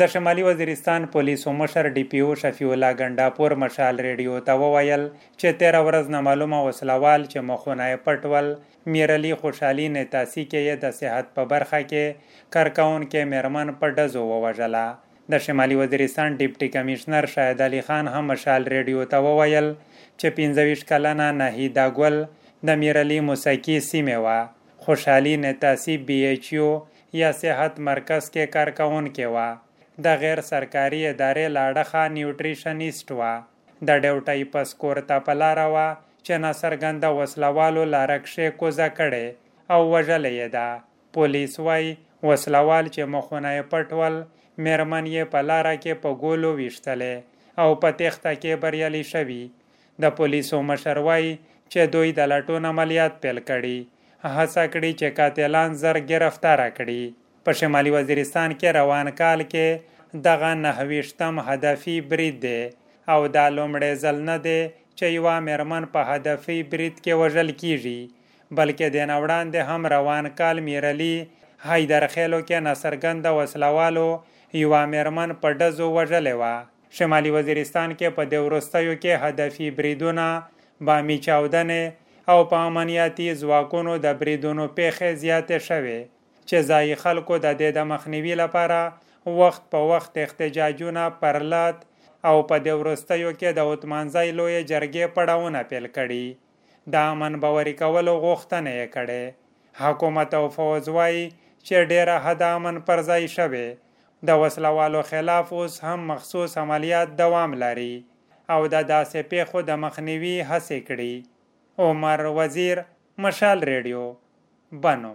د شمالي وزیرستان پولیسو مشر D P O شفیع الله ګنڈاپور Mashal radio ته وویل چې تیر ورځ نه معلومه وسلوال چې مخونه پټول میرلی خوشحالي نتاسی کې د صحت په برخه کې کارکون کې میرمن په ډزو ووجله د شمالي وزیرستان ډیپټي کمشنر شاهد علي خان هم مشال ریډیو ته وویل چې 15 کلنه نه دا ګل د میرلی موسیقي سیمه وا خوشحالي نتاسی بی ایچ یو یا صحت مرکز کې کارکون کې وا د غیر سرکاري ادارې لاړخه نیوټریشنیست وا د ډیوټای پس کور ته پلاره وا چې ناصرګنده وسلوالو لارکشه کوزه کړي او وژلې یې ده. پولیس وای وسلوال چې مخونه پټول میرمن یې په لاره کې په ګولو ویشتلې او په تخته کې بریالي شوي. د پولیسو مشر وای چې دوی د لټون عملیات پیل کړي. هڅه کړي چې قاتلان زر گرفتار کړي. په شمالي وزیرستان کې روان کال کې دغه نهویشتم هدفي برید دی او دا لومړی ځل نه دی چې یوه میرمن په هدفي برید کې وژل کیږي، بلکې د نوړاندې هم روان کال میرلی حیدر خیلو کې نصرګند وسلوالو یوه میرمن په ډزو وژلې وه. شمالي وزیرستان کې په د وروستیو کې هدفي بریدونه بامی چاودنې او په امنیتي ځواکونو د بریدونو پیښې زیاتې شوې. چې ځای خلکو د دې د مخنیوي لپاره وخت په وخت احتجاجونه پرلات او په د ورستیو کې د اوتمانځای لوی جرګې پړاونه پیل کړي. د امن باوري کولو غوښتنه یې کړې. حکومت او فوز وای چې ډیره حد امن پر ځای شوه د وسلوالو خلاف اوس هم مخصوص عملیات دوام لري او د داسې پیښو د مخنیوي هڅې کړي. عمر وزیر، مشال ریډیو، بنو.